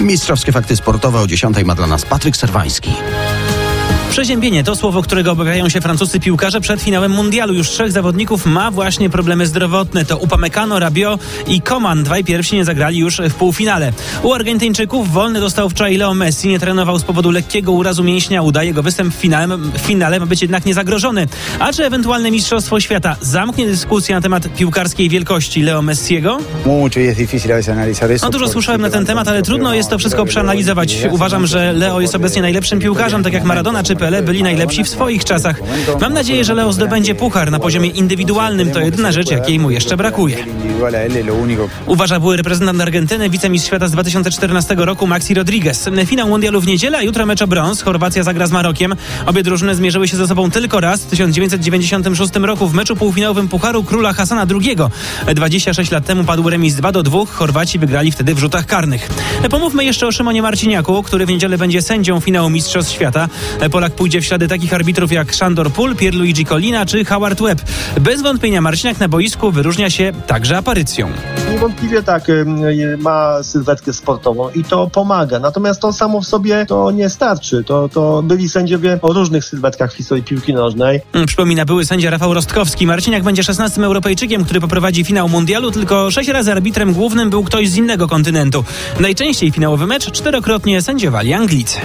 Mistrzowskie fakty sportowe o 10 ma dla nas Patryk Serwański. Przeziębienie to słowo, którego obawiają się francuscy piłkarze przed finałem mundialu. Już trzech zawodników ma właśnie problemy zdrowotne. To Upamecano, Rabiot i Coman. Dwaj pierwsi nie zagrali już w półfinale. U Argentyńczyków wolny dostał wczoraj Leo Messi. Nie trenował z powodu lekkiego urazu mięśnia. Uda jego występ w finale, w finale ma być jednak niezagrożony. A czy ewentualne Mistrzostwo Świata zamknie dyskusję na temat piłkarskiej wielkości Leo Messiego? No dużo słyszałem na ten temat, ale trudno jest to wszystko przeanalizować. Uważam, że Leo jest obecnie najlepszym piłkarzem, tak jak Maradona czy Pele byli najlepsi w swoich czasach. Mam nadzieję, że Leo zdobędzie puchar na poziomie indywidualnym. To jedyna rzecz, jakiej mu jeszcze brakuje. Uważa były reprezentant Argentyny, wicemistrz świata z 2014 roku Maxi Rodriguez. Finał mundialu w niedzielę, a jutro mecz o brąz. Chorwacja zagra z Marokiem. Obie drużyny zmierzyły się ze sobą tylko raz w 1996 roku w meczu półfinałowym Pucharu Króla Hasana II. 26 lat temu padł remis 2 do 2. Chorwaci wygrali wtedy w rzutach karnych. Pomówmy jeszcze o Szymonie Marciniaku, który w niedzielę będzie sędzią finału Mistrzostw Świata. Polak pójdzie w ślady takich arbitrów jak Szandor Pul, Pierluigi Collina czy Howard Webb. Bez wątpienia Marciniak na boisku wyróżnia się także aparycją. Niewątpliwie tak, ma sylwetkę sportową i to pomaga. Natomiast to samo w sobie to nie starczy. To, to byli sędziowie o różnych sylwetkach w historii piłki nożnej. Przypomina były sędzia Rafał Rostkowski. Marciniak będzie 16 Europejczykiem, który poprowadzi finał mundialu, tylko sześć razy arbitrem głównym był ktoś z innego kontynentu. Najczęściej finałowy mecz czterokrotnie sędziowali Anglicy.